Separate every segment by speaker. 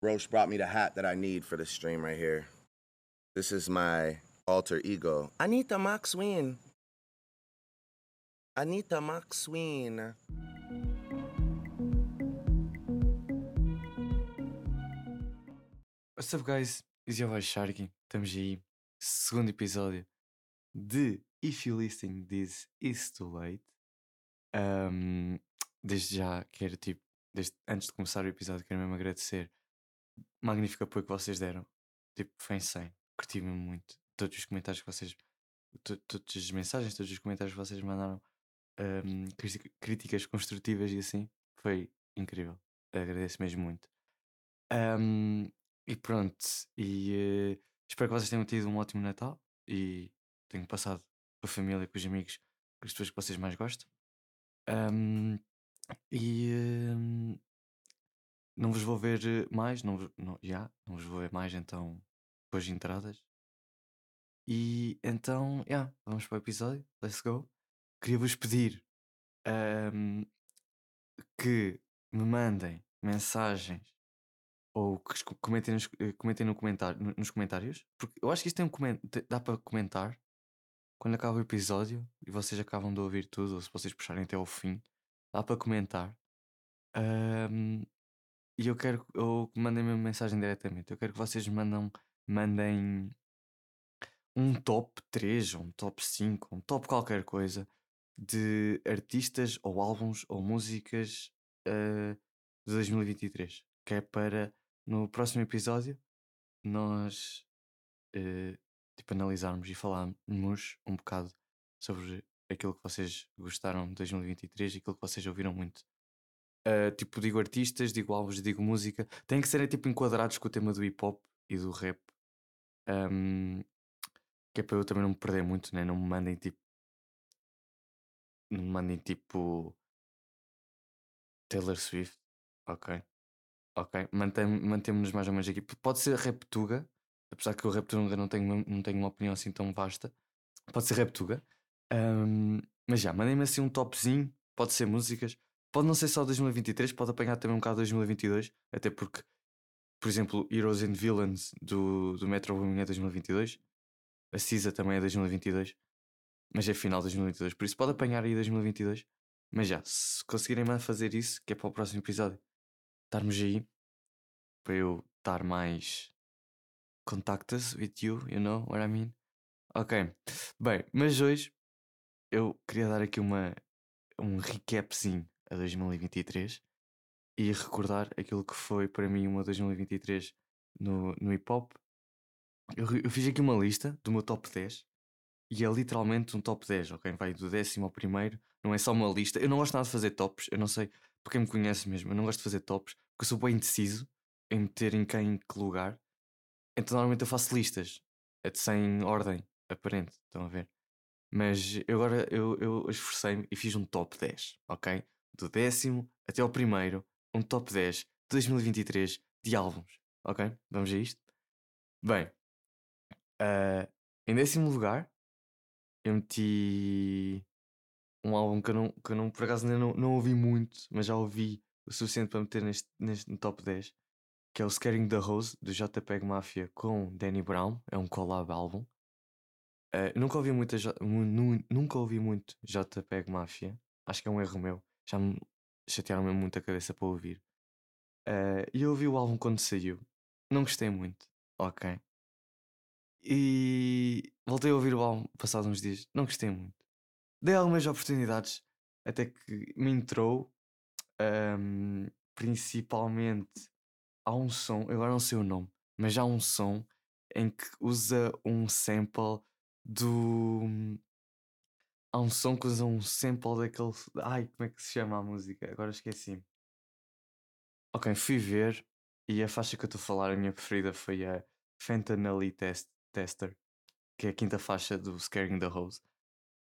Speaker 1: Roche brought me the hat that I need for the stream right here. This is my alter ego. Anita Maxwin. Anita Maxwin.
Speaker 2: What's up, guys? Is your voice Sharky? Estamos aí. Segundo episódio de If You Listening This Is Too Late. Ahm, desde já quero, tipo, desde, antes de começar o episódio, quero mesmo agradecer magnífico apoio que vocês deram. Tipo, foi insane. Curti me muito. Todos os comentários que vocês. to- Todas as mensagens, todos os comentários que vocês mandaram. crítica- críticas construtivas e assim. Foi incrível. Agradeço mesmo muito. Ahm, e pronto, e eh, espero que vocês tenham tido um ótimo Natal e tenham passado com a família, com os amigos, com as pessoas que vocês mais gostam. Ahm, e ahm, não vos vou ver eh, mais, não, vos- não, já, não vos vou ver mais então depois de entradas. E então, yeah, vamos para o episódio, let's go. Queria-vos pedir ahm, que me mandem mensagens ou que comentem nos, eh, comentem no comentário, no- nos comentários, porque eu acho que isto tem um dá para comentar quando acaba o episódio e vocês acabam de ouvir tudo, ou se vocês puxarem até ao fim, dá para comentar. Ahm, e eu quero que- ou que mandem-me uma mensagem diretamente. Eu quero que vocês mandam, mandem um top 3, ou um top 5, um top qualquer coisa de artistas ou álbuns ou músicas eh, de 2023. Que é para no próximo episódio nós eh, tipo, analisarmos e falarmos um bocado sobre aquilo que vocês gostaram de 2023 e aquilo que vocês ouviram muito. Eh, tipo, digo artistas, digo álbuns, digo música. Tem que ser tipo enquadrados com o tema do hip hop e do rap. Ahm, que é para eu também não me perder muito, né? Não me mandem tipo. Não me mandem tipo. Taylor Swift. Ok. Ok. Mantem- Mantemos-nos mais ou menos aqui. Pode ser Reptuga, apesar que o Reptuga não tenho, não tenho uma opinião assim tão vasta. Pode ser Reptuga. Ahm, mas já, mandem-me assim um topzinho. Pode ser músicas. Pode não ser só 2023, pode apanhar também um bocado 2022. Até porque, por exemplo, Heroes and Villains do, do Metro é 2022. A CISA também é 2022. Mas é final de 2022. Por isso pode apanhar aí 2022. Mas já, se conseguirem mais fazer isso, que é para o próximo episódio, estarmos aí para eu estar mais contacted with you, you know what I mean? Ok, bem, mas hoje eu queria dar aqui uma, um recapzinho a 2023 e recordar aquilo que foi para mim uma 2023 no, no hip hop. Eu, eu fiz aqui uma lista do meu top 10 e é literalmente um top 10, ok? Vai do décimo ao primeiro, não é só uma lista. Eu não gosto nada de fazer tops, eu não sei, para quem me conhece mesmo, eu não gosto de fazer tops, porque eu sou bem indeciso em meter em quem em que lugar. Então normalmente eu faço listas, é de sem ordem aparente, estão a ver? Mas eu agora eu, eu esforcei-me e fiz um top 10, ok? Do décimo até ao primeiro, um top 10 de 2023 de álbuns, ok? Vamos a isto? Bem, ah, em décimo lugar, eu meti um álbum que eu, não, que eu não, por acaso ainda não, não ouvi muito, mas já ouvi o suficiente para meter neste, neste no top 10, que é o Scaring the Rose, do JPEG Mafia com Danny Brown, é um collab álbum. Eu nunca ouvi muito, nunca ouvi muito JPEG Mafia, acho que é um erro meu, já me chatearam mesmo muito a cabeça para ouvir. Eh, E eu ouvi o álbum quando saiu, não gostei muito, ok. E voltei a ouvir o álbum passados uns dias, não gostei muito. Dei algumas oportunidades até que me entrou, ahm, principalmente há um som, agora não sei o nome, mas há um som em que usa um sample do. Há um som que usa um sample daquele. Ai, como é que se chama a música? Agora esqueci. Ok, fui ver e a faixa que eu estou a falar, a minha preferida foi a Fentanyl Test, Tester, que é a quinta faixa do Scaring the Rose.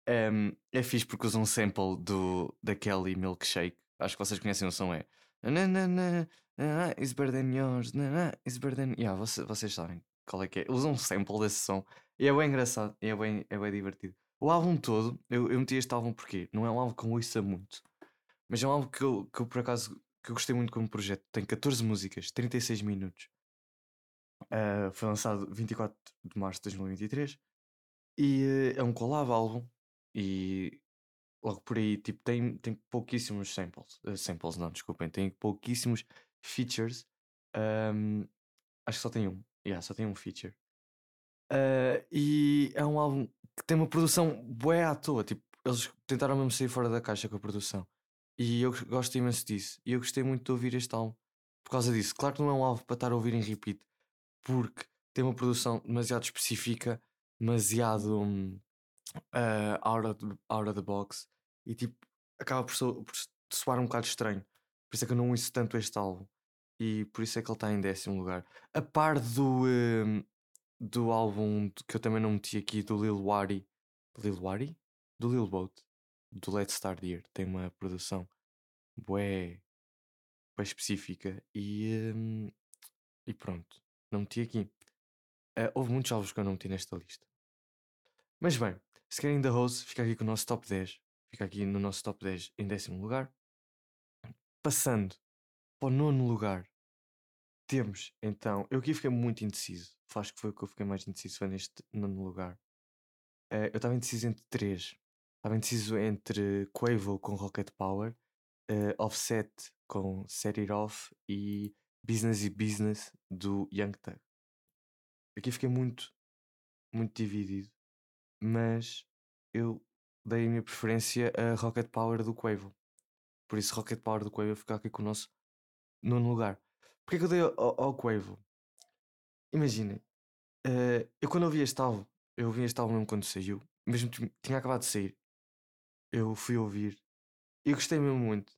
Speaker 2: Um, é fixe porque usa um sample do, da Kelly Milkshake. Acho que vocês conhecem o som, é. Na, na, na, na, It's better than yours. Na, na, it's better than. Yeah, vocês, vocês sabem qual é que é. Usa um sample desse som e é bem engraçado e é bem, é bem divertido. O álbum todo, eu, eu meti este álbum porque não é um álbum que eu ouça muito, mas é um álbum que eu, que eu por acaso que eu gostei muito como projeto. Tem 14 músicas, 36 minutos. Uh, foi lançado 24 de março de 2023 e uh, é um collab álbum e logo por aí tipo, tem, tem pouquíssimos samples. Uh, samples não, desculpem, tem pouquíssimos features. Um, acho que só tem um. Yeah, só tem um feature. e é um álbum que tem uma produção bué à toa. Tipo, eles tentaram mesmo sair fora da caixa com a produção. E eu gosto imenso disso. E eu gostei muito de ouvir este álbum por causa disso. Claro que não é um álbum para estar a ouvir em repeat, porque tem uma produção demasiado específica, demasiado um, uh, out, of the, out of the box e tipo acaba por, so, por soar um bocado estranho. Por isso é que eu não ouço tanto este álbum e por isso é que ele está em décimo lugar. A par do, um, do álbum que eu também não meti aqui, do Lil Wari. Lil Wari? Do Lil Boat. Do Let's Start Here. Tem uma produção bué, bué específica e, um, e pronto. Não meti aqui. Uh, houve muitos álbuns que eu não meti nesta lista. Mas bem, se querem da Rose, fica aqui com o nosso top 10. Fica aqui no nosso top 10 em décimo lugar. Passando para o nono lugar, temos então. Eu aqui fiquei muito indeciso. Acho que foi o que eu fiquei mais indeciso foi neste nono lugar. Uh, eu estava indeciso entre três. Estava indeciso entre Quavo com Rocket Power, uh, Offset com Set It Off e Business e Business do Young Thug. Aqui fiquei muito, muito dividido, mas eu dei a minha preferência a Rocket Power do Quavo. Por isso, Rocket Power do Quavo ficar aqui com o nosso nono lugar. Porquê que eu dei ao, ao Quavo? Imaginem, uh, eu quando ouvi este álbum, eu ouvi este álbum mesmo quando saiu, mesmo tinha acabado de sair, eu fui ouvir e gostei mesmo muito.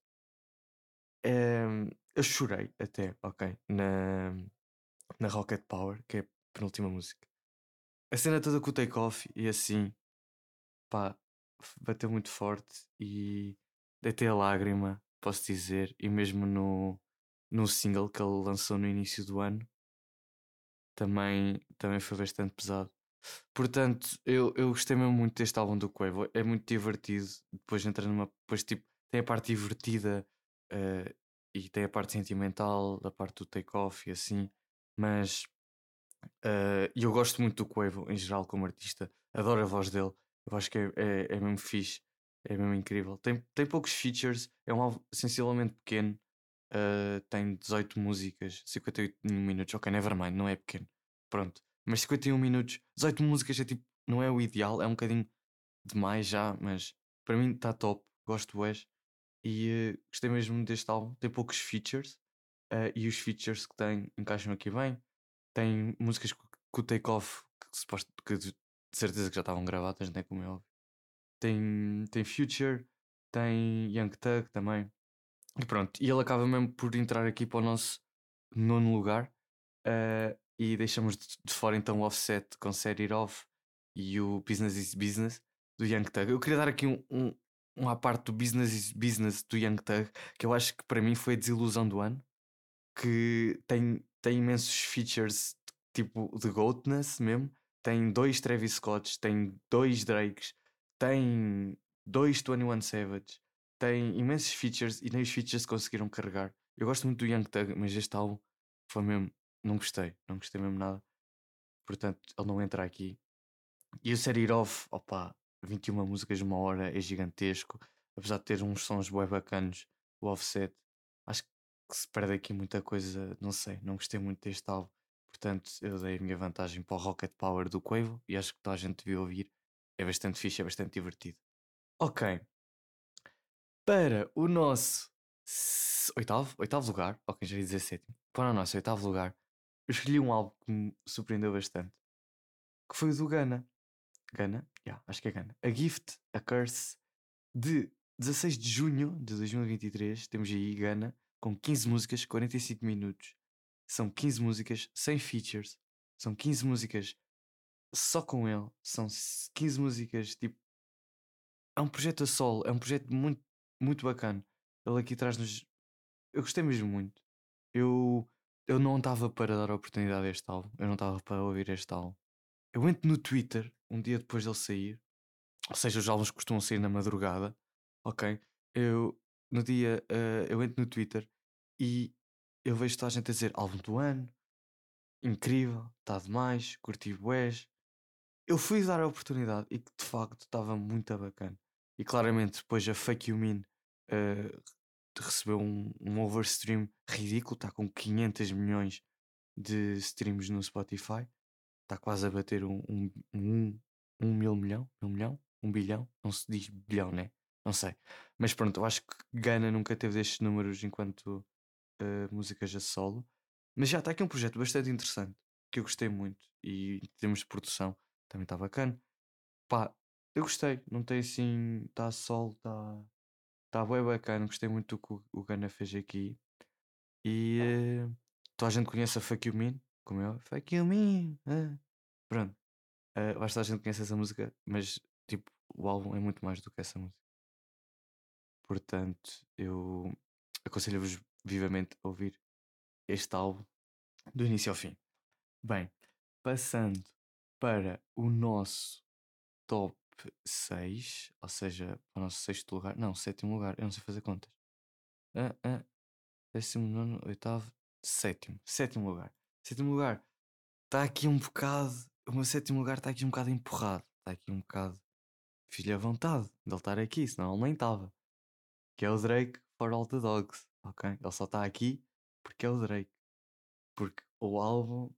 Speaker 2: Um, eu chorei até, ok, na, na Rocket Power, que é a penúltima música. A cena toda com o take-off e assim, pá, bateu muito forte e deitei a lágrima, posso dizer, e mesmo no, no single que ele lançou no início do ano, também, também foi bastante pesado. Portanto, eu, eu gostei mesmo muito deste álbum do Quavo. É muito divertido. Depois entra numa. Depois, tipo, tem a parte divertida uh, e tem a parte sentimental, da parte do take-off e assim. Mas uh, eu gosto muito do Quavo em geral como artista. Adoro a voz dele. Eu acho que é, é, é mesmo fixe. É mesmo incrível. Tem, tem poucos features. É um álbum sensivelmente pequeno. Uh, tem 18 músicas, 58 minutos. Ok, Nevermind, não é pequeno. Pronto. Mas 51 minutos, 18 músicas é tipo, não é o ideal, é um bocadinho demais já, mas para mim está top. Gosto Wes e uh, gostei mesmo deste álbum. Tem poucos features uh, e os features que tem encaixam aqui bem. Tem músicas com, o take-off que, que de certeza que já estavam gravadas, né? Como é óbvio. Tem, tem Future, tem Young Thug também. E pronto, e ele acaba mesmo por entrar aqui para o nosso nono lugar. Uh, e deixamos de, fora então o Offset com It Off e o Business is Business do Young Thug. Eu queria dar aqui um, um, uma parte do Business is Business do Young Thug que eu acho que para mim foi a desilusão do ano. Que tem, tem imensos features tipo de Goatness mesmo. Tem dois Travis Scotts, tem dois Drakes, tem dois 21 Savage tem imensos features e nem os features conseguiram carregar. Eu gosto muito do Young Thug, mas este álbum foi mesmo. Não gostei, não gostei mesmo nada. Portanto, ele não entra aqui. E o It Off, opa, 21 músicas uma hora é gigantesco. Apesar de ter uns sons bem bacanos, o offset, acho que se perde aqui muita coisa. Não sei, não gostei muito deste álbum. Portanto, eu dei a minha vantagem para o Rocket Power do Quavo e acho que toda a gente devia ouvir. É bastante fixe, é bastante divertido. Ok, para o nosso oitavo, oitavo lugar, ok, já ia dizer sétimo, para o nosso oitavo lugar, eu escolhi um álbum que me surpreendeu bastante, que foi o do Gana. Gana? Yeah, acho que é Gana. A Gift, A Curse, de 16 de junho de 2023. Temos aí Gana, com 15 músicas, 45 minutos. São 15 músicas sem features. São 15 músicas só com ele. São 15 músicas tipo. É um projeto a solo, é um projeto muito muito bacana. Ele aqui traz-nos. Eu gostei mesmo muito. Eu, eu não estava para dar a oportunidade a este álbum. Eu não estava para ouvir este álbum. Eu entro no Twitter um dia depois dele sair. Ou seja, os álbuns costumam sair na madrugada. Ok? Eu, no dia, uh, eu entro no Twitter e eu vejo toda a gente a dizer álbum do ano, incrível, está demais, curti bués. Eu fui dar a oportunidade e que de facto estava muito bacana. E claramente depois a Fake You Mean eh, recebeu um, um overstream ridículo, está com 500 milhões de streams no Spotify, está quase a bater um, um, um, um mil milhão, mil milhão, um bilhão, não se diz bilhão, né? Não sei. Mas pronto, eu acho que Gana nunca teve estes números enquanto uh, músicas a solo. Mas já está aqui um projeto bastante interessante que eu gostei muito e em termos de produção também está bacana. Pá, eu gostei, não tem assim, está solo, está tá bem bacana, gostei muito do que o, Gana fez aqui. E uh, toda a gente conhece a Fuck You Mean, como eu, Fuck You Mean, pronto. Uh, acho que a gente conhece essa música, mas tipo, o álbum é muito mais do que essa música. Portanto, eu aconselho-vos vivamente a ouvir este álbum do início ao fim. Bem, passando para o nosso top 6, ou seja, para o nosso sexto lugar, não, sétimo lugar, eu não sei fazer contas. Ah, ah, décimo nono, oitavo, sétimo, sétimo lugar. Sétimo lugar, está aqui um bocado, o meu sétimo lugar está aqui um bocado empurrado, está aqui um bocado filho à vontade de ele estar aqui, senão ele nem estava que é o Drake for All the Dogs, ok? Ele só está aqui porque é o Drake. Porque o álbum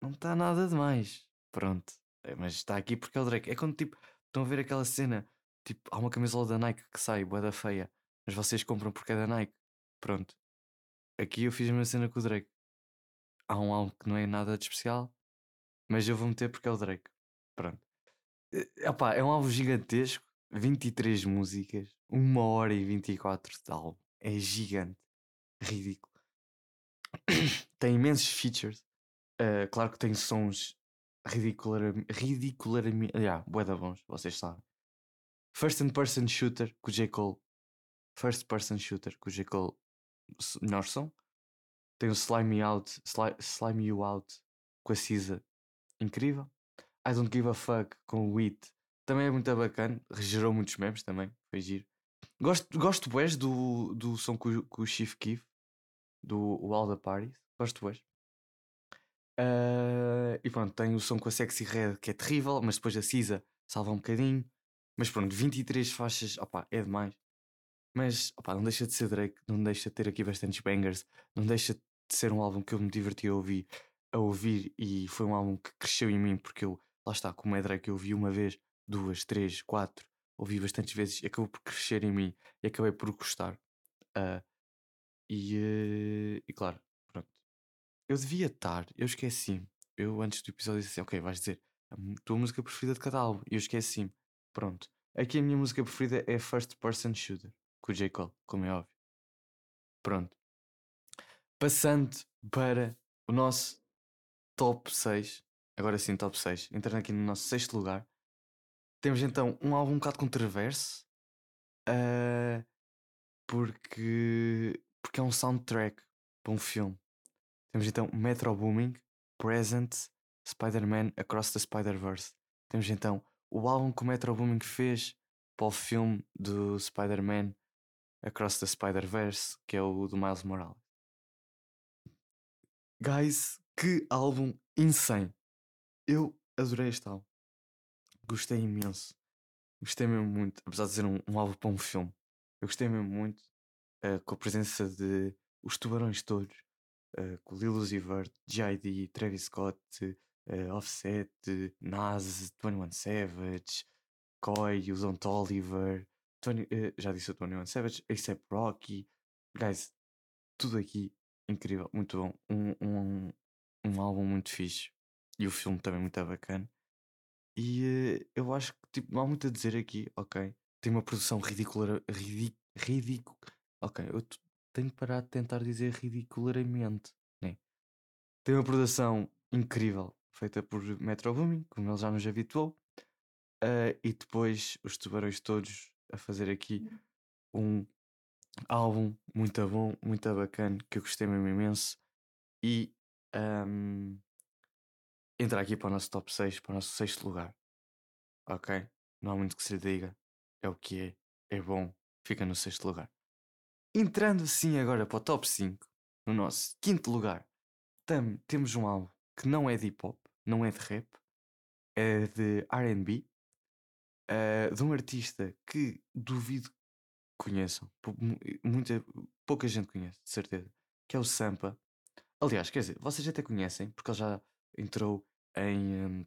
Speaker 2: não está nada demais. Pronto. É, mas está aqui porque é o Drake. É quando tipo, estão a ver aquela cena, tipo, há uma camisola da Nike que sai, boa da feia, mas vocês compram porque é da Nike. Pronto. Aqui eu fiz a mesma cena com o Drake. Há um álbum que não é nada de especial, mas eu vou meter porque é o Drake. Pronto. Epá, é um álbum gigantesco 23 músicas, 1 hora e 24 de álbum. É gigante. Ridículo. tem imensos features. Uh, claro que tem sons ridicularmente. ridicularmente yeah, da bons, vocês sabem. First and Person Shooter com o J. Cole. First Person Shooter com o J. Cole. Melhor som. Tem o Slime Me Out, Slime, You Out com a Cisa. Incrível. I Don't Give a Fuck com o Wheat também é muito bacana, gerou muitos memes também, foi giro. Gosto, gosto bués do, do som com, o Chief Keef, do All the Parties, gosto bués. Uh, e pronto, tem o som com a Sexy Red que é terrível, mas depois a Cisa salva um bocadinho. Mas pronto, 23 faixas, opá, é demais. Mas opá, não deixa de ser Drake, não deixa de ter aqui bastantes bangers, não deixa de ser um álbum que eu me diverti a ouvir, a ouvir e foi um álbum que cresceu em mim porque eu, lá está, como é Drake, eu ouvi uma vez duas, três, quatro, ouvi bastantes vezes e acabou por crescer em mim e acabei por gostar. Uh, e, uh, e claro. Eu devia estar, eu esqueci-me. Eu antes do episódio disse assim: Ok, vais dizer a tua música preferida de cada álbum. E eu esqueci-me. Pronto. Aqui a minha música preferida é First Person Shooter, com o J. Cole, como é óbvio. Pronto. Passando para o nosso top 6. Agora sim, top 6. Entrando aqui no nosso sexto lugar. Temos então um álbum um bocado controverso, uh, porque, porque é um soundtrack para um filme. Temos então Metro Booming, Present, Spider-Man Across the Spider-Verse. Temos então o álbum que o Metro Booming fez para o filme do Spider-Man Across the Spider-Verse, que é o do Miles Morales. Guys, que álbum insane! Eu adorei este álbum. Gostei imenso. Gostei mesmo muito, apesar de ser um, um álbum para um filme. Eu gostei mesmo muito uh, com a presença de os tubarões todos, uh, com Lil Uzi Vert, G.I.D., Travis Scott, uh, Offset, Nas, 21 Savage, Koi, o Zont Oliver, 20, já disse o 21 Savage, A$AP Rocky, guys, tudo aqui incrível, muito bom. Um, um, um álbum muito fixe. E o filme também muito bacana. E uh, eu acho que tipo, não há muito a dizer aqui, ok? Tem uma produção ridícula, ridícula. Ok, eu tenho que parar de tentar dizer ridicularmente, né? Tem uma produção incrível, feita por Metro Booming, como ele já nos habituou. Uh, e depois os tubarões todos a fazer aqui um álbum muito bom, muito bacana, que eu gostei mesmo imenso. E um, entrar aqui para o nosso top 6, para o nosso sexto lugar. Ok? Não há muito que se diga. É o que é. É bom. Fica no sexto lugar. Entrando assim agora para o top 5, no nosso quinto lugar, tam, temos um álbum que não é de hip hop, não é de rap, é de RB, uh, de um artista que duvido que conheçam, muita, pouca gente conhece, de certeza, que é o Sampa. Aliás, quer dizer, vocês até conhecem, porque ele já entrou em. Um,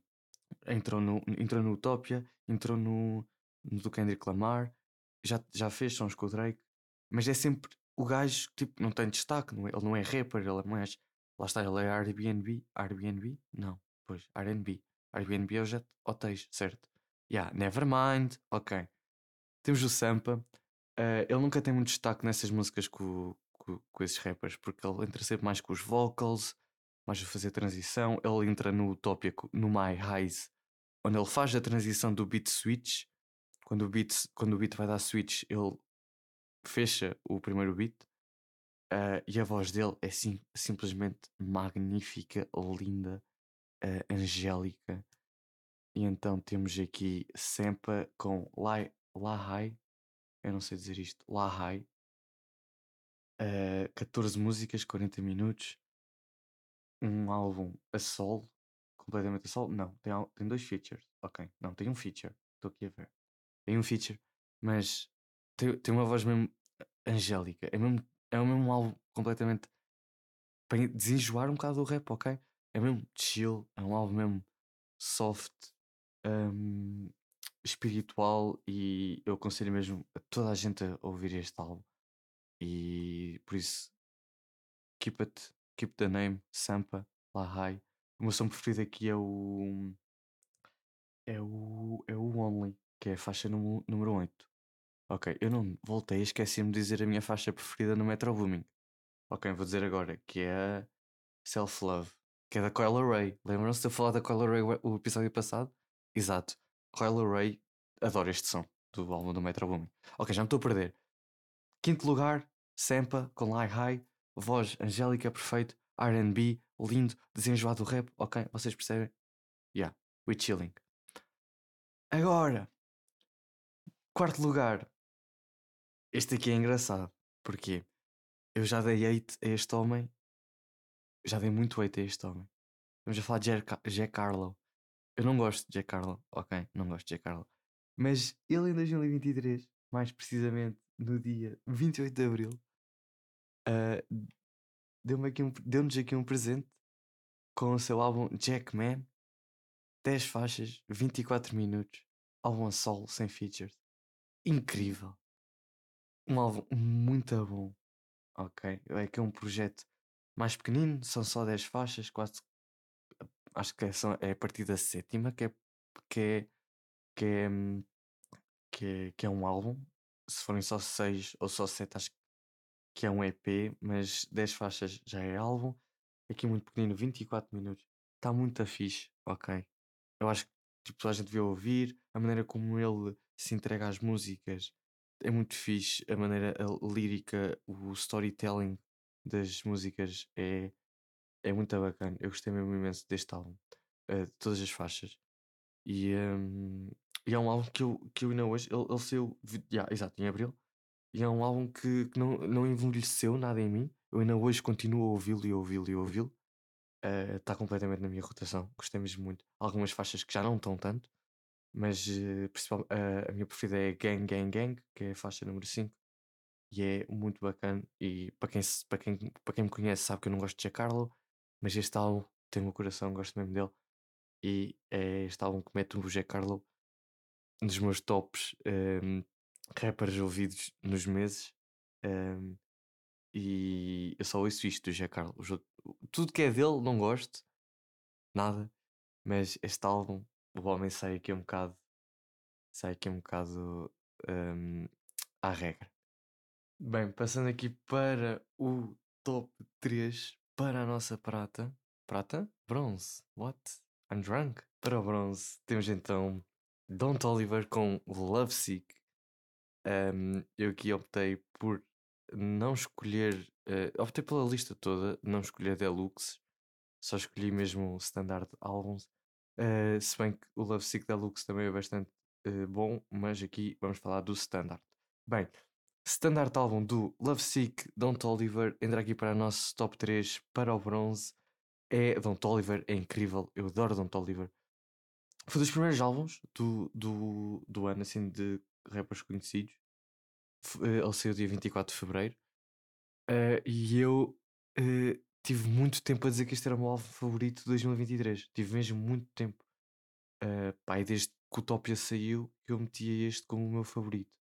Speaker 2: entrou no, entrou no Utopia, entrou no, no do Kendrick Lamar, já, já fez sons com o Drake, mas é sempre o gajo tipo, não tem destaque, não é, ele não é rapper, ele é mais. Lá está, ele é Airbnb. Airbnb? Não, pois, RB. Airbnb é o jet hotéis, certo? Yeah, Nevermind, ok. Temos o Sampa. Uh, ele nunca tem muito destaque nessas músicas com, com, com, esses rappers, porque ele entra sempre mais com os vocals, mais a fazer transição. Ele entra no Utopia, no My Highs, onde ele faz a transição do beat switch. Quando o beat, quando o beat vai dar switch, ele fecha o primeiro beat. Uh, e a voz dele é sim, simplesmente magnífica, linda, uh, angélica. E então temos aqui Sempa com La, La High, eu não sei dizer isto, La High, uh, 14 músicas, 40 minutos, um álbum a sol, completamente a sol. Não, tem, tem dois features, ok, não, tem um feature, estou aqui a ver, tem um feature, mas tem, tem uma voz mesmo angélica, é mesmo, é mesmo álbum completamente para desenjoar um bocado do rap, ok? É mesmo chill, é um álbum mesmo soft, um, espiritual e eu aconselho mesmo a toda a gente a ouvir este álbum. E por isso, keep it, keep the name, Sampa, La High. O meu som preferido aqui é o. É o. É o Only, que é a faixa número, número 8. Ok, eu não voltei, esqueci-me de dizer a minha faixa preferida no Metro Booming. Ok, vou dizer agora, que é Self Love, que é da Coil Ray. Lembram-se de eu falar da Coil Ray o episódio passado? Exato. Coil Ray adoro este som do álbum do Metro Boomin. Ok, já me estou a perder. Quinto lugar, Sampa com Lie High, voz angélica, perfeito, RB, lindo, desenjoado rap. Ok, vocês percebem? Yeah, we chilling. Agora, quarto lugar. Este aqui é engraçado. Porquê? Eu já dei hate a este homem. Já dei muito hate a este homem. Vamos a falar de Jack Harlow. Eu não gosto de Jack Harlow, ok? Não gosto de Jack Harlow. Mas ele em 2023, mais precisamente no dia 28 de Abril, uh, deu-nos aqui, um, deu aqui um presente com o seu álbum Jackman. 10 faixas, 24 minutos, álbum solo, sem features. Incrível. Um álbum muito bom. Ok? É que é um projeto mais pequenino, são só 10 faixas, quase acho que é, é a partir da sétima que é, que é, que é, que é, que é um álbum. Se forem só seis ou só sete, acho que é um EP, mas 10 faixas já é álbum. Aqui muito pequenino, 24 minutos. Está muito fixe, ok. Eu acho que tipo, a gente devia ouvir, a maneira como ele se entrega às músicas é muito fixe, a maneira a lírica, o storytelling das músicas é é muito bacana. Eu gostei mesmo imenso deste álbum, uh, de todas as faixas. E, um, e é um álbum que eu, que eu ainda hoje. Ele, ele saiu. Yeah, exato, em abril. E é um álbum que, que não, não envelheceu nada em mim. Eu ainda hoje continuo a ouvi-lo e ouvi-lo e ouvi-lo. Está uh, completamente na minha rotação. Gostei mesmo muito. Algumas faixas que já não estão tanto. Mas uh, principal, uh, a minha preferida é Gang Gang Gang, que é a faixa número 5. E é muito bacana. E para quem, para, quem, para quem me conhece sabe que eu não gosto de Harlow. Mas este álbum tem o meu coração, gosto mesmo dele. E é este álbum que mete o Harlow nos meus tops um, rappers ouvidos nos meses. Um, e eu só ouço isto do Harlow. Tudo que é dele não gosto, nada. Mas este álbum, o homem sai aqui um bocado. Sai aqui um bocado um, à regra. Bem, passando aqui para o top 3 para a nossa prata. Prata? Bronze. What? I'm drunk. Para o bronze temos então Don Oliver com Love Sick. Um, eu aqui optei por não escolher. Uh, optei pela lista toda, não escolher Deluxe. Só escolhi mesmo Standard Albums. Uh, se bem que o Love Sick Deluxe também é bastante uh, bom, mas aqui vamos falar do Standard. Bem, standard álbum do Love Sick, Don Toliver, entra aqui para o nosso top 3 para o bronze. É Don Toliver, é incrível, eu adoro Don Toliver. Foi dos primeiros álbuns do, do, do ano, assim, de rappers conhecidos. Eh, Ele saiu dia 24 de fevereiro. Eh, e eu eh, tive muito tempo a dizer que este era o meu álbum favorito de 2023. Tive mesmo muito tempo. Uh, desde que o Utopia saiu, eu metia este como o meu favorito.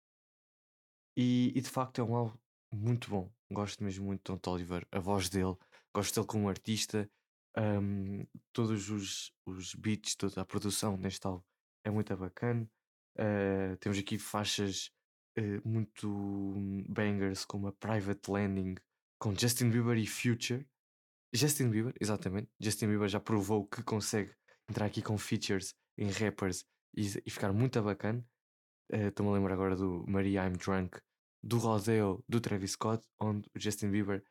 Speaker 2: E, e de facto é um álbum muito bom. Gosto mesmo muito de Tom Toliver, a voz dele, gosto dele como artista. um, todos os, os beats, toda a produção neste álbum é muito bacana. Uh, temos aqui faixas uh, muito bangers como a Private Landing com Justin Bieber e Future. Justin Bieber, exatamente. Justin Bieber já provou que consegue entrar aqui com features em rappers e, e ficar muito bacana. Eh, Estou-me a lembrar agora do Maria I'm Drunk, do Rodeo do Travis Scott, onde o Justin Bieber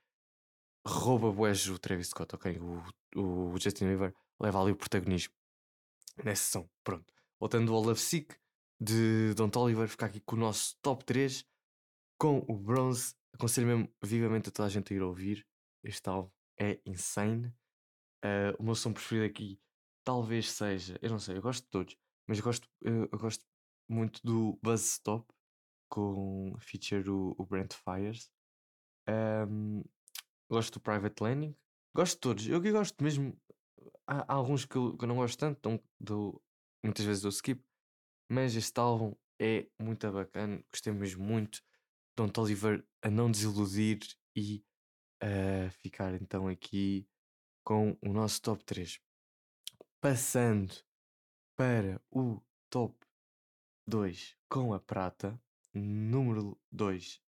Speaker 2: rouba boés o Travis Scott, ok? O, o Justin Bieber leva ali o protagonismo nessa sessão. Pronto. Voltando ao Love Sick de Don Toliver, ficar aqui com o nosso top 3 com o bronze. Aconselho mesmo vivamente a toda a gente a ir ouvir. Este álbum é insane. Eh, o meu som preferido aqui talvez seja, eu não sei, eu gosto de todos, mas eu gosto, eu, eu gosto muito do Buzz Stop com feature o, o Brent Fires. Ahm, gosto do Private Landing, gosto de todos. Eu que gosto mesmo. Há, há alguns que eu, que eu não gosto tanto, então dou, muitas vezes dou skip, mas este álbum é muito bacana, gostei mesmo muito. Don Toliver a não desiludir e a ficar então aqui com o nosso top 3. Passando para o top 2 com a prata, número 2,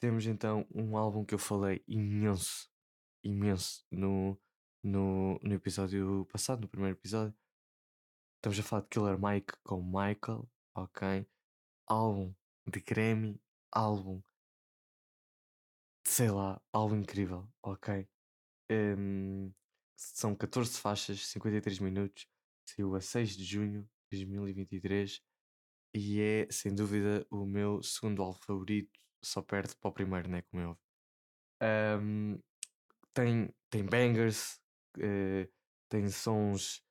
Speaker 2: temos então um álbum que eu falei imenso, imenso no, no, no episódio passado, no primeiro episódio. Estamos a falar de Killer Mike com Michael, ok? Álbum de Grammy, álbum, sei lá, álbum incrível, ok? Hum, são 14 faixas, 53 minutos, saiu a 6 de junho de 2023 e é sem dúvida o meu segundo álbum favorito, só perde para o primeiro, né? Como é óbvio. Hum, tem, tem bangers, eh, tem sons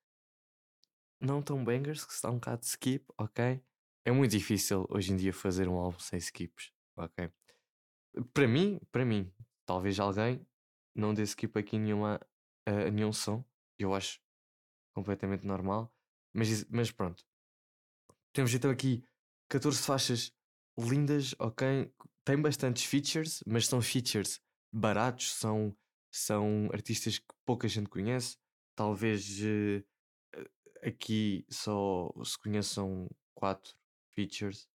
Speaker 2: não tão bangers, que se dá um bocado de skip, ok? É muito difícil hoje em dia fazer um álbum sem skips, ok? Para mim, para mim, talvez alguém não dê skip aqui nenhuma, a nenhum som, eu acho completamente normal, mas, mas pronto. Temos então aqui 14 faixas lindas, ok? Tem bastantes features, mas são features baratos, são, são artistas que pouca gente conhece. Talvez eh, aqui só se conheçam quatro features.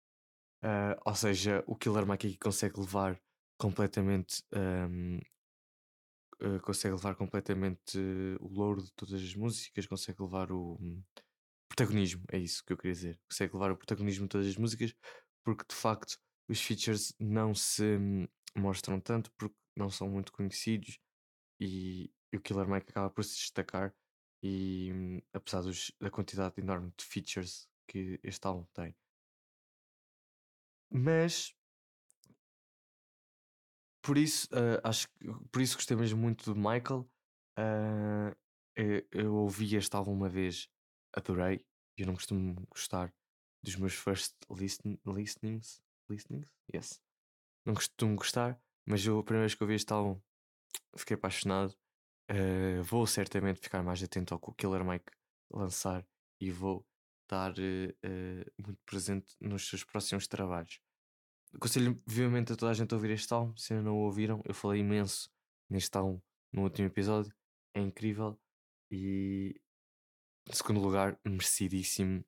Speaker 2: Ah, ou seja, o Killer Mike aqui consegue levar completamente ahm, eh, consegue levar completamente o louro de todas as músicas, consegue levar o hum, protagonismo, é isso que eu queria dizer. Consegue levar o protagonismo de todas as músicas, porque de facto os features não se hum, mostram tanto porque não são muito conhecidos e, e o Killer Mike acaba por se destacar. E hum, apesar dos- da quantidade enorme de features que este álbum tem, mas por isso ah, acho por isso gostei mesmo muito do Michael. Ah, eu, eu ouvi este álbum uma vez, adorei. Eu não costumo gostar dos meus first listen, listenings. Listenings? Yes. Não costumo gostar, mas eu, a primeira vez que ouvi este álbum fiquei apaixonado. Ah, vou certamente ficar mais atento ao que o Killer Mike lançar e vou estar muito presente nos seus próximos trabalhos. Aconselho vivamente a toda a gente a ouvir este álbum. Se ainda não o ouviram, eu falei imenso neste álbum no último episódio. É incrível. E em segundo lugar, merecidíssimo.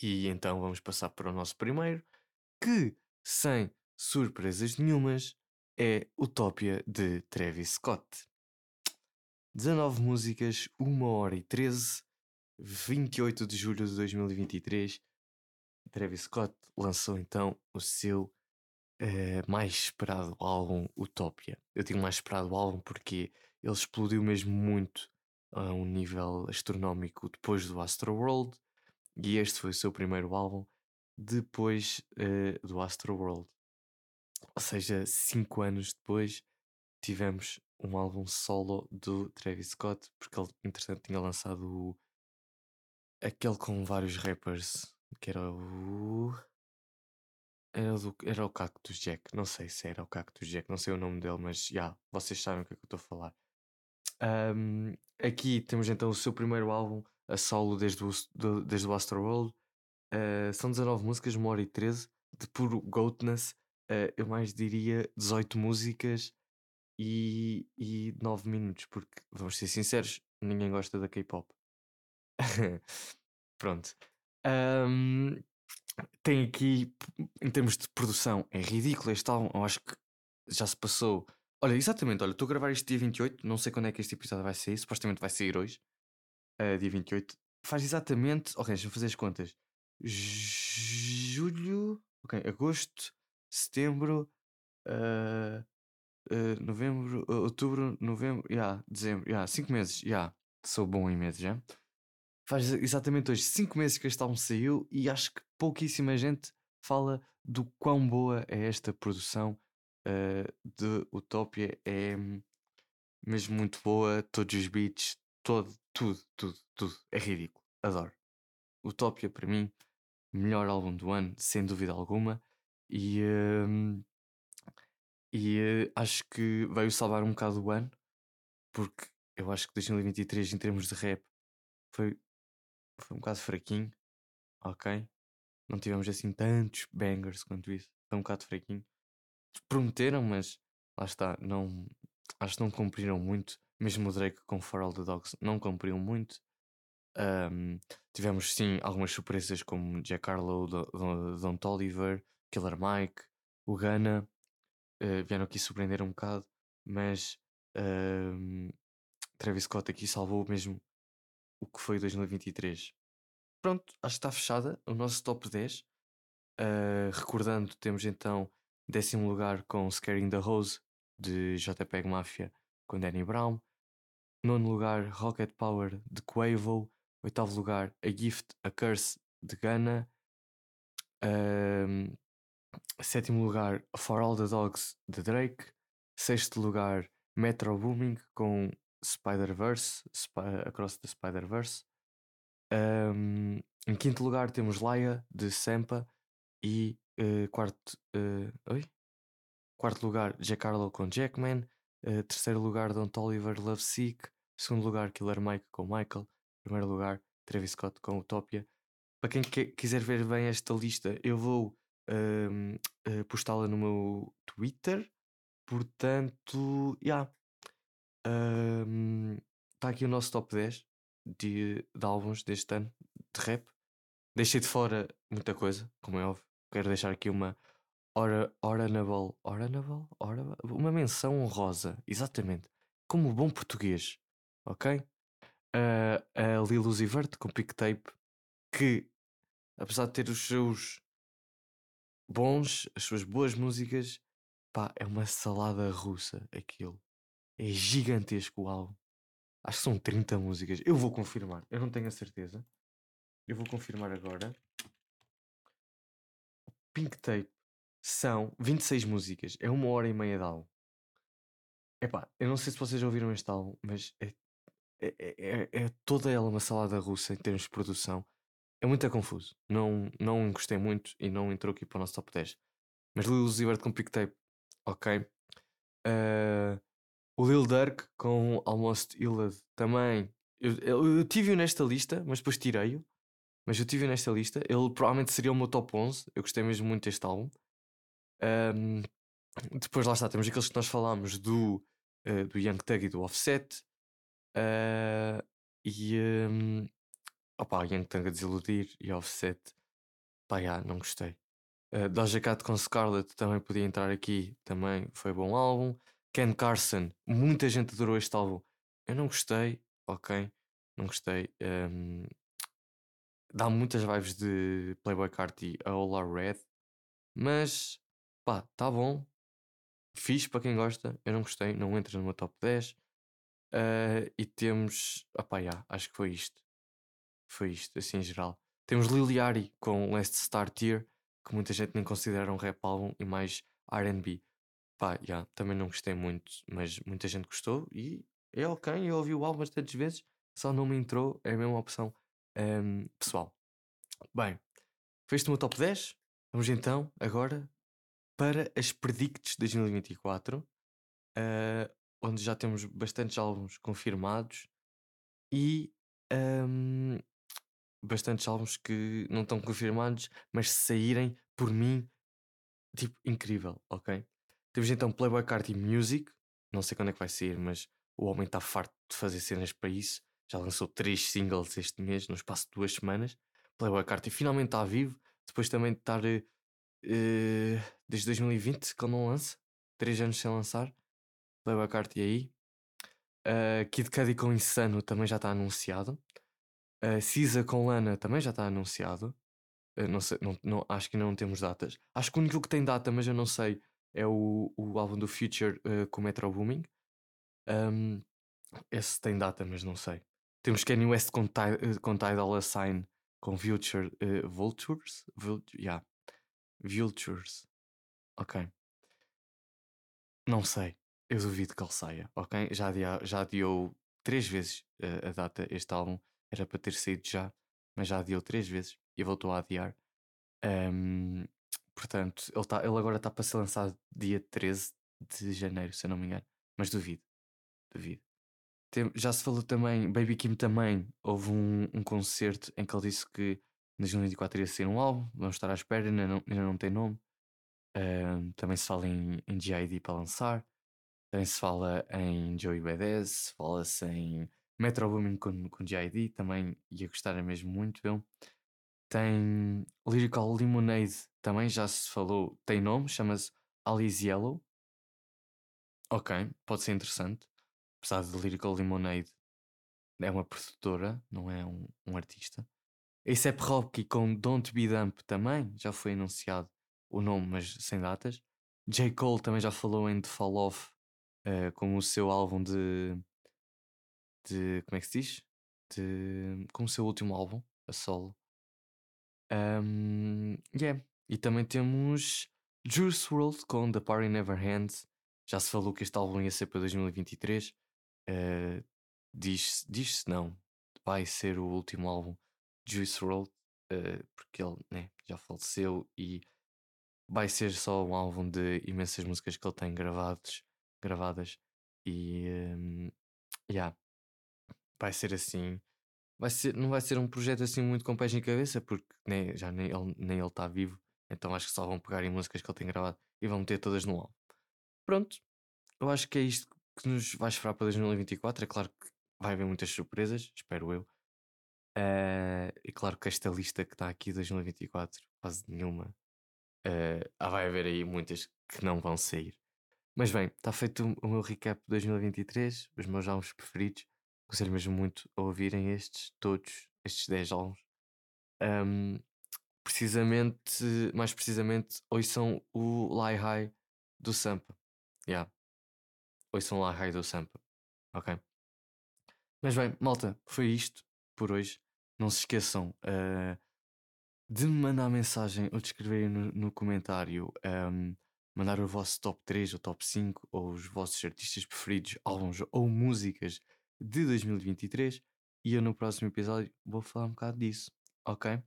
Speaker 2: E então vamos passar para o nosso primeiro, que, sem surpresas nenhumas, é Utopia de Travis Scott. 19 músicas, 1 hora e 13, 28 de julho de 2023. Travis Scott lançou então o seu eh, mais esperado álbum, Utopia. Eu digo mais esperado álbum porque ele explodiu mesmo muito a um nível astronómico depois do Astroworld e este foi o seu primeiro álbum depois eh, do Astroworld. ou seja, 5 anos depois, tivemos um álbum solo do Travis Scott, porque ele, entretanto, tinha lançado o- aquele com vários rappers, que era o. Era, do- era o Cactus Jack, não sei se era o Cactus Jack, não sei o nome dele, mas já, vocês sabem o que é que eu estou a falar. Ahm, aqui temos então o seu primeiro álbum, a solo desde o, do- desde o Astroworld. Uh, são 19 músicas, 1 hora e 13, de puro goatness. Uh, eu mais diria 18 músicas e, e 9 minutos, porque vamos ser sinceros, ninguém gosta da K-pop. Pronto. Ahm, tem aqui, em termos de produção, é ridículo este álbum. Eu acho que já se passou. Olha, exatamente, olha, estou a gravar este dia 28, não sei quando é que este episódio vai sair, supostamente vai sair hoje, uh, dia 28. Faz exatamente, ok, deixa-me fazer as contas. Julho, ok, agosto, setembro, uh, uh, novembro, outubro, novembro, já, yeah, dezembro, já, yeah, 5 meses, já, yeah. sou bom em meses, já. Faz exatamente hoje 5 meses que este álbum saiu e acho que pouquíssima gente fala do quão boa é esta produção uh, de Utopia. É mesmo muito boa, todos os beats, todo, tudo, tudo, tudo. É ridículo. Adoro. Utopia, para mim, melhor álbum do ano, sem dúvida alguma. E, uh, e uh, acho que veio salvar um bocado o ano, porque eu acho que 2023, em termos de rap, foi, foi um bocado fraquinho. Ok? Não tivemos assim tantos bangers quanto isso. Foi um bocado fraquinho. Prometeram, mas lá está, não, acho que não cumpriram muito. Mesmo o Drake com For All the Dogs não cumpriram muito. Um, tivemos sim algumas surpresas como Jack Harlow, Don Toliver, Killer Mike, o Ghana. Uh, vieram aqui surpreender um bocado, mas uh, Travis Scott aqui salvou mesmo o que foi 2023. Pronto, acho que está fechada o nosso top 10. Uh, recordando, temos então décimo lugar com Scaring the Rose de JPEG Mafia com Danny Brown. Nono lugar, Rocket Power de Quavo. Oitavo lugar, A Gift, A Curse de Ghana. Um, sétimo lugar, For All the Dogs de Drake. Sexto lugar, Metro Booming com Spider-Verse, Sp Across the Spider-Verse. Um, em quinto lugar temos Laia de Sampa e uh, quarto, uh, oi? quarto lugar Harlow com Jackman, uh, terceiro lugar Don Toliver Love Sick, segundo lugar Killer Mike com Michael, primeiro lugar Travis Scott com Utopia. Para quem que, quiser ver bem esta lista, eu vou uh, postá-la no meu Twitter. Portanto, já. Yeah. Está aqui o nosso top 10 de, de álbuns deste ano de rap. Deixei de fora muita coisa, como é óbvio. Quero deixar aqui uma ora, oranable, oranable, oranable, uma menção honrosa, exatamente, como bom português, ok? Uh, a Lil Vert com Pick Tape, que apesar de ter os seus bons, as suas boas músicas, pá, é uma salada russa aquilo. É gigantesco o álbum. Acho que são 30 músicas. Eu vou confirmar, eu não tenho a certeza. Eu vou confirmar agora. Pink Tape são 26 músicas. É uma hora e meia de álbum. Epá, eu não sei se vocês ouviram este álbum, mas é, é, é, é toda ela uma salada russa em termos de produção. É muito confuso. Não, não gostei muito e não entrou aqui para o nosso top 10. Mas Lil Uzi Vert com Pink Tape, ok. Uh, o Lil Durk com Almost Illad também. Eu, eu, eu tive-o nesta lista, mas depois tirei-o. Mas eu tive nesta lista. Ele provavelmente seria o meu top 11. Eu gostei mesmo muito deste álbum. Um, depois lá está, temos aqueles que nós falámos do, uh, do Young Thug e do Offset. Uh, e um, Young Thug a desiludir e Offset. Pá, não gostei. Uh, Doja Cat com Scarlett também podia entrar aqui. Também foi bom álbum. Ken Carson, muita gente adorou este álbum. Eu não gostei, ok? Não gostei. Um, dá muitas vibes de Playboy Carti a Ola Red, mas pá, tá bom. Fiz para quem gosta. Eu não gostei, não entra meu top 10. Uh, e temos. Opá, yeah, acho que foi isto. Foi isto, assim em geral. Temos Liliari com Last Star Tier, que muita gente nem considera um rap álbum e mais RB. Pá, yeah, também não gostei muito, mas muita gente gostou e é ok. Eu ouvi o álbum bastantes vezes, só não me entrou, é a mesma opção ehm, pessoal. Bem, foi este o meu top 10. Vamos então agora para as predicts de 2024, eh, onde já temos bastantes álbuns confirmados e ehm, bastantes álbuns que não estão confirmados, mas se saírem por mim, tipo, incrível, ok? Temos então Playboy Carti Music, não sei quando é que vai sair, mas o homem está farto de fazer cenas para isso. Já lançou três singles este mês, no espaço de duas semanas. Playboy Carti finalmente está vivo, depois também de estar uh, desde 2020 que ele não lança, três anos sem lançar. Playboy Carti aí. Uh, Kid Cudi com Insano também já está anunciado. Uh, Cisa com Lana também já está anunciado. Uh, não sei, não, não, acho que ainda não temos datas. Acho que o único que tem data, mas eu não sei, é o, o álbum do Future uh, com Metro Booming. Um, esse tem data, mas não sei. Temos Kanye West com, uh, com Tidal Sign com Future uh, Vultures. Vulture, yeah. Vultures. Ok. Não sei. Eu duvido que ele saia, ok? Já, adia, já adiou três vezes uh, a data. Este álbum era para ter saído já, mas já adiou três vezes e voltou a adiar. Um, Portanto, ele, tá, ele agora está para ser lançado dia 13 de janeiro, se eu não me engano. Mas duvido. Duvido. Tem, já se falou também, Baby Kim também, houve um, um concerto em que ele disse que em 2024 ia ser um álbum, vamos estar à espera, ainda não, ainda não tem nome. Também se fala em, em GID para lançar. Também se fala em Joey Badass, fala-se em Metro Boomin com, com GID, também ia gostar mesmo muito dele. Tem Lyrical Lemonade, também já se falou, tem nome, chama-se Alice Yellow. Ok, pode ser interessante. Apesar de Lyrical Lemonade é uma produtora, não é um, um artista. A$AP Rocky com Don't Be Dump também já foi anunciado o nome, mas sem datas. J. Cole também já falou em The Fall Off uh, o seu álbum de. de. como é que se diz? De, como o seu último álbum, a solo. Um, yeah. E também temos Juice WRLD com The Party Never Ends. Já se falou que este álbum ia ser para 2023. Uh, diz-se, diz não, vai ser o último álbum de Juice WRLD, uh, porque ele né, já faleceu e vai ser só um álbum de imensas músicas que ele tem gravados, gravadas. E um, yeah, vai ser assim vai ser, não vai ser um projeto assim muito com pés em cabeça, porque nem, já nem ele nem ele está vivo, então acho que só vão pegar em músicas que ele tem gravado e vão meter todas no álbum. Pronto, eu acho que é isto que nos vai esperar para 2024. É claro que vai haver muitas surpresas, espero eu. Uh, e claro que esta lista que está aqui 2024, quase nenhuma, uh, vai haver aí muitas que não vão sair. Mas bem, está feito o meu recap de 2023, os meus álbuns preferidos. Aconselho mesmo muito a ouvirem estes, todos, estes 10 álbuns. Um, precisamente, mais precisamente, ouçam o Lie High do Sampa. Yeah. Ouçam o Lie High do Sampa. Ok? Mas bem, malta, foi isto por hoje. Não se esqueçam uh, de me mandar mensagem ou de escreverem no, no comentário. Um, mandar o vosso top 3 ou top 5 ou os vossos artistas preferidos, álbuns ou músicas de 2023 e eu no próximo episódio vou falar um bocado disso, ok?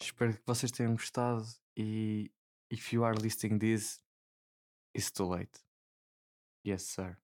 Speaker 2: Espero que vocês tenham gostado e if you are listening this, it's too late. Yes, sir.